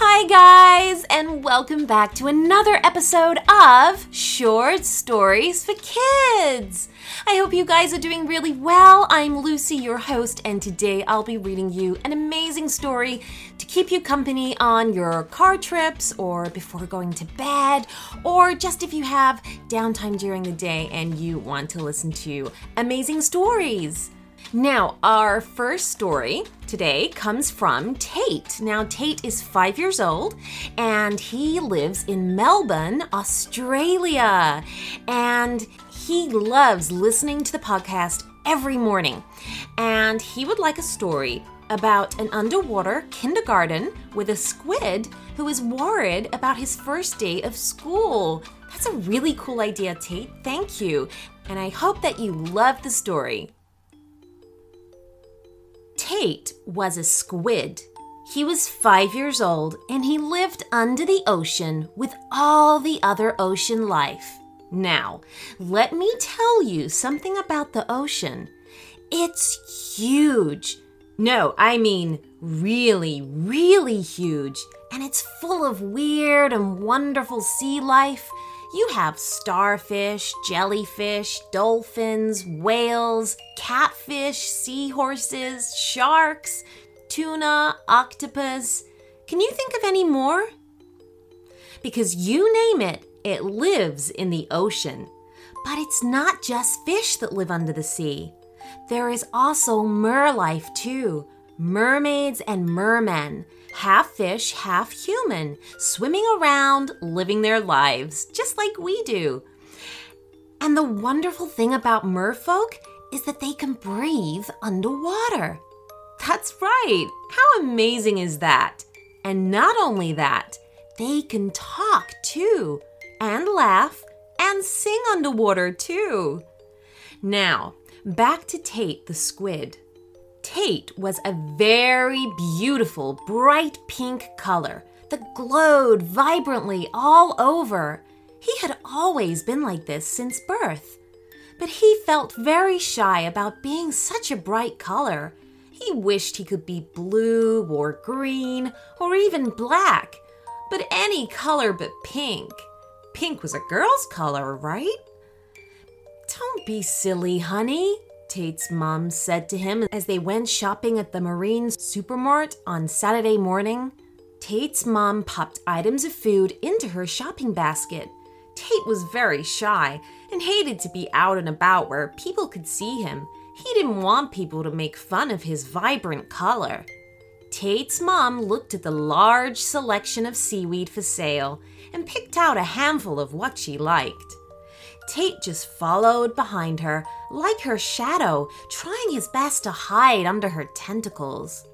Hi, guys, and welcome back to another episode of Short Stories for Kids. I hope you guys are doing really well. I'm Lucy, your host, and today I'll be reading you an amazing story to keep you company on your car trips or before going to bed, or just if you have downtime during the day and you want to listen to amazing stories. Now, our first story today comes from Tate. Now, Tate is five years old and he lives in Melbourne, Australia. And he loves listening to the podcast every morning. And he would like a story about an underwater kindergarten with a squid who is worried about his first day of school. That's a really cool idea, Tate. Thank you. And I hope that you love the story. Tate was a squid. He was five years old and he lived under the ocean with all the other ocean life. Now, let me tell you something about the ocean. It's huge. No, I mean really, really huge. And it's full of weird and wonderful sea life you have starfish, jellyfish, dolphins, whales, catfish, seahorses, sharks, tuna, octopus. Can you think of any more? Because you name it, it lives in the ocean. But it's not just fish that live under the sea. There is also mer life too mermaids and mermen half fish, half human, swimming around, living their lives, just like we do. And the wonderful thing about merfolk is that they can breathe underwater. That's right. How amazing is that? And not only that, they can talk too, and laugh, and sing underwater too. Now, back to Tate the squid. Tate was a very beautiful, bright pink color that glowed vibrantly all over. He had always been like this since birth. But he felt very shy about being such a bright color. He wished he could be blue or green or even black, but any color but pink. Pink was a girl's color, right? Don't be silly, honey, Tate's mom said to him as they went shopping at the Marine Supermart on Saturday morning. Tate's mom popped items of food into her shopping basket. Tate was very shy and hated to be out and about where people could see him. He didn't want people to make fun of his vibrant color. Tate's mom looked at the large selection of seaweed for sale and picked out a handful of what she liked. Tate just followed behind her, like her shadow, trying his best to hide under her tentacles.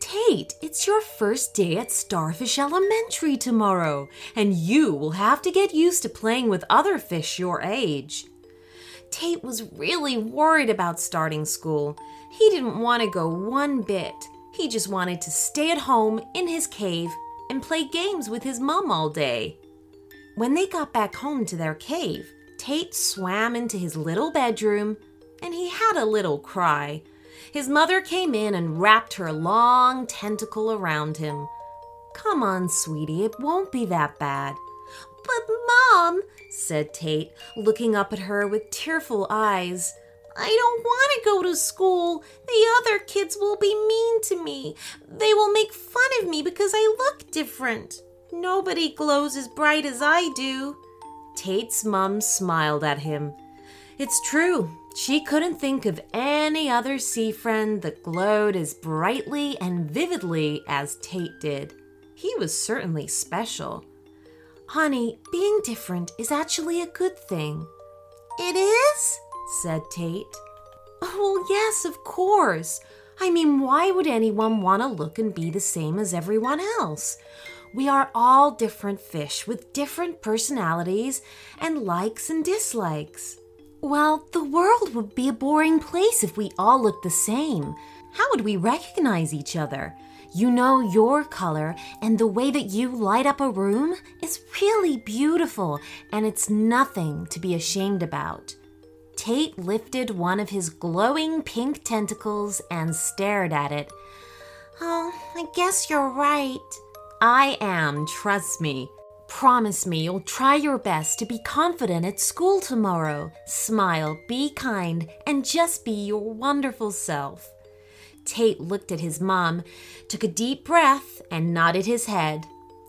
Tate, it's your first day at Starfish Elementary tomorrow, and you will have to get used to playing with other fish your age. Tate was really worried about starting school. He didn't want to go one bit. He just wanted to stay at home in his cave and play games with his mom all day. When they got back home to their cave, Tate swam into his little bedroom and he had a little cry. His mother came in and wrapped her long tentacle around him. Come on, sweetie, it won't be that bad. But, Mom, said Tate, looking up at her with tearful eyes, I don't want to go to school. The other kids will be mean to me. They will make fun of me because I look different. Nobody glows as bright as I do. Tate's mum smiled at him. It's true, she couldn't think of any other sea friend that glowed as brightly and vividly as Tate did. He was certainly special. Honey, being different is actually a good thing. It is? said Tate. Oh, yes, of course. I mean, why would anyone want to look and be the same as everyone else? We are all different fish with different personalities and likes and dislikes. Well, the world would be a boring place if we all looked the same. How would we recognize each other? You know your color, and the way that you light up a room is really beautiful, and it's nothing to be ashamed about. Tate lifted one of his glowing pink tentacles and stared at it. Oh, I guess you're right. I am, trust me. Promise me you'll try your best to be confident at school tomorrow. Smile, be kind, and just be your wonderful self. Tate looked at his mom, took a deep breath, and nodded his head.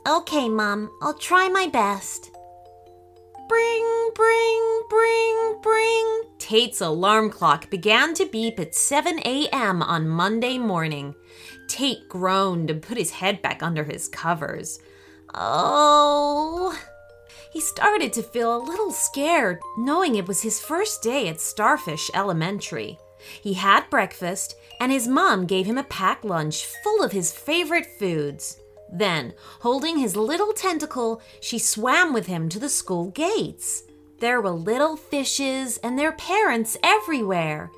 Okay, Mom, I'll try my best. Bring, bring, bring, bring. Tate's alarm clock began to beep at 7 a.m. on Monday morning. Tate groaned and put his head back under his covers. Oh. He started to feel a little scared, knowing it was his first day at Starfish Elementary. He had breakfast, and his mom gave him a packed lunch full of his favorite foods. Then, holding his little tentacle, she swam with him to the school gates. There were little fishes and their parents everywhere.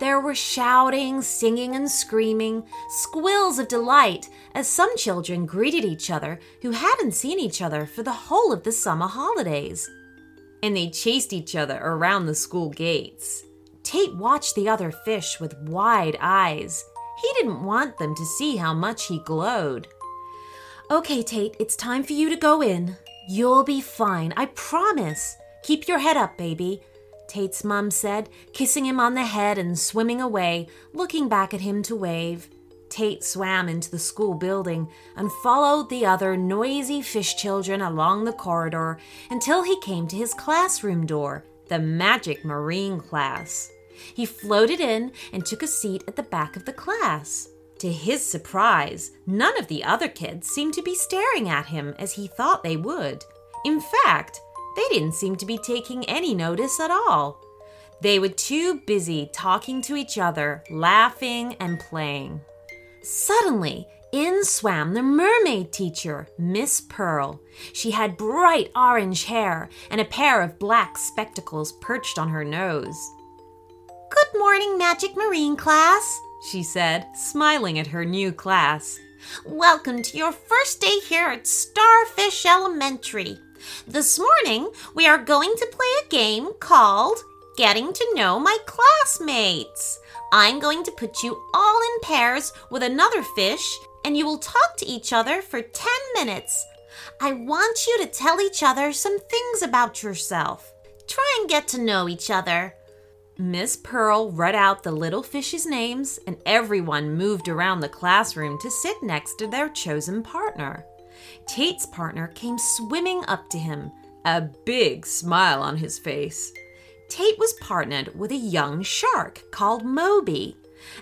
There were shouting, singing, and screaming, squills of delight as some children greeted each other who hadn't seen each other for the whole of the summer holidays. And they chased each other around the school gates. Tate watched the other fish with wide eyes. He didn't want them to see how much he glowed. Okay, Tate, it's time for you to go in. You'll be fine, I promise. Keep your head up, baby. Tate's mom said, kissing him on the head and swimming away, looking back at him to wave. Tate swam into the school building and followed the other noisy fish children along the corridor until he came to his classroom door, the magic marine class. He floated in and took a seat at the back of the class. To his surprise, none of the other kids seemed to be staring at him as he thought they would. In fact, they didn't seem to be taking any notice at all. They were too busy talking to each other, laughing, and playing. Suddenly, in swam the mermaid teacher, Miss Pearl. She had bright orange hair and a pair of black spectacles perched on her nose. Good morning, Magic Marine class, she said, smiling at her new class. Welcome to your first day here at Starfish Elementary. This morning, we are going to play a game called Getting to Know My Classmates. I'm going to put you all in pairs with another fish, and you will talk to each other for 10 minutes. I want you to tell each other some things about yourself. Try and get to know each other. Miss Pearl read out the little fish's names, and everyone moved around the classroom to sit next to their chosen partner. Tate's partner came swimming up to him, a big smile on his face. Tate was partnered with a young shark called Moby.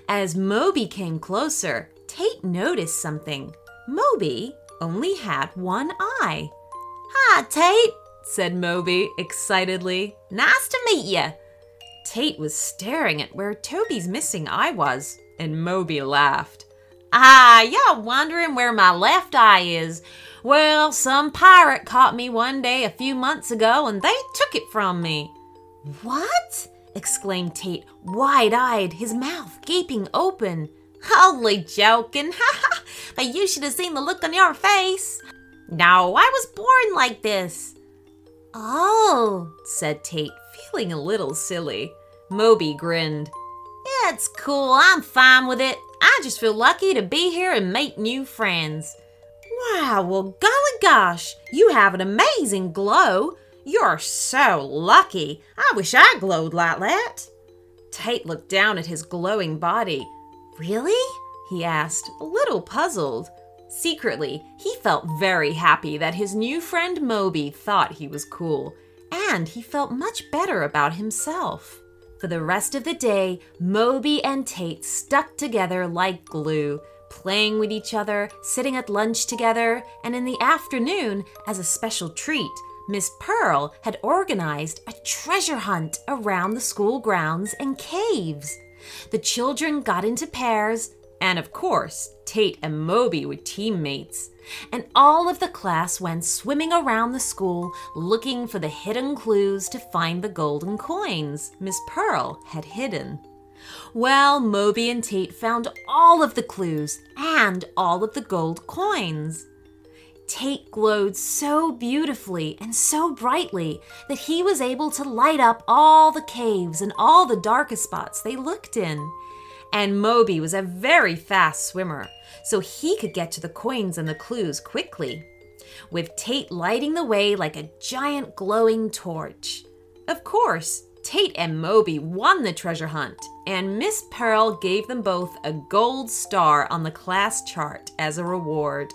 As Moby came closer, Tate noticed something. Moby only had one eye. Hi, Tate, said Moby excitedly. Nice to meet you. Tate was staring at where Toby's missing eye was, and Moby laughed. Ah, y'all wondering where my left eye is? Well, some pirate caught me one day a few months ago and they took it from me. What? exclaimed Tate, wide eyed, his mouth gaping open. Only joking. Ha ha! But you should have seen the look on your face. No, I was born like this. Oh, said Tate, feeling a little silly. Moby grinned. It's cool, I'm fine with it. I just feel lucky to be here and make new friends. Wow, well, golly gosh, you have an amazing glow. You're so lucky. I wish I glowed like that. Tate looked down at his glowing body. Really? he asked, a little puzzled. Secretly, he felt very happy that his new friend Moby thought he was cool, and he felt much better about himself. For the rest of the day, Moby and Tate stuck together like glue, playing with each other, sitting at lunch together, and in the afternoon, as a special treat, Miss Pearl had organized a treasure hunt around the school grounds and caves. The children got into pairs, and of course, Tate and Moby were teammates. And all of the class went swimming around the school looking for the hidden clues to find the golden coins Miss Pearl had hidden. Well, Moby and Tate found all of the clues and all of the gold coins. Tate glowed so beautifully and so brightly that he was able to light up all the caves and all the darkest spots they looked in. And Moby was a very fast swimmer, so he could get to the coins and the clues quickly, with Tate lighting the way like a giant glowing torch. Of course, Tate and Moby won the treasure hunt, and Miss Pearl gave them both a gold star on the class chart as a reward.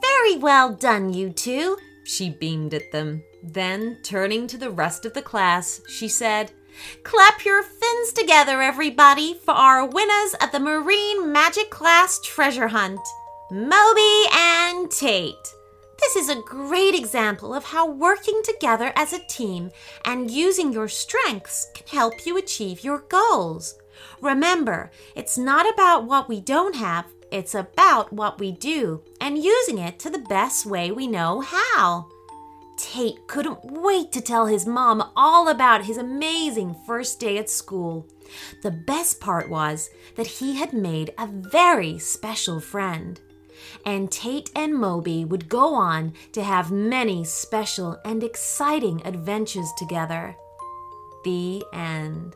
Very well done, you two, she beamed at them. Then, turning to the rest of the class, she said, Clap your fins together, everybody, for our winners of the Marine Magic Class Treasure Hunt Moby and Tate. This is a great example of how working together as a team and using your strengths can help you achieve your goals. Remember, it's not about what we don't have, it's about what we do and using it to the best way we know how. Tate couldn't wait to tell his mom all about his amazing first day at school. The best part was that he had made a very special friend. And Tate and Moby would go on to have many special and exciting adventures together. The end.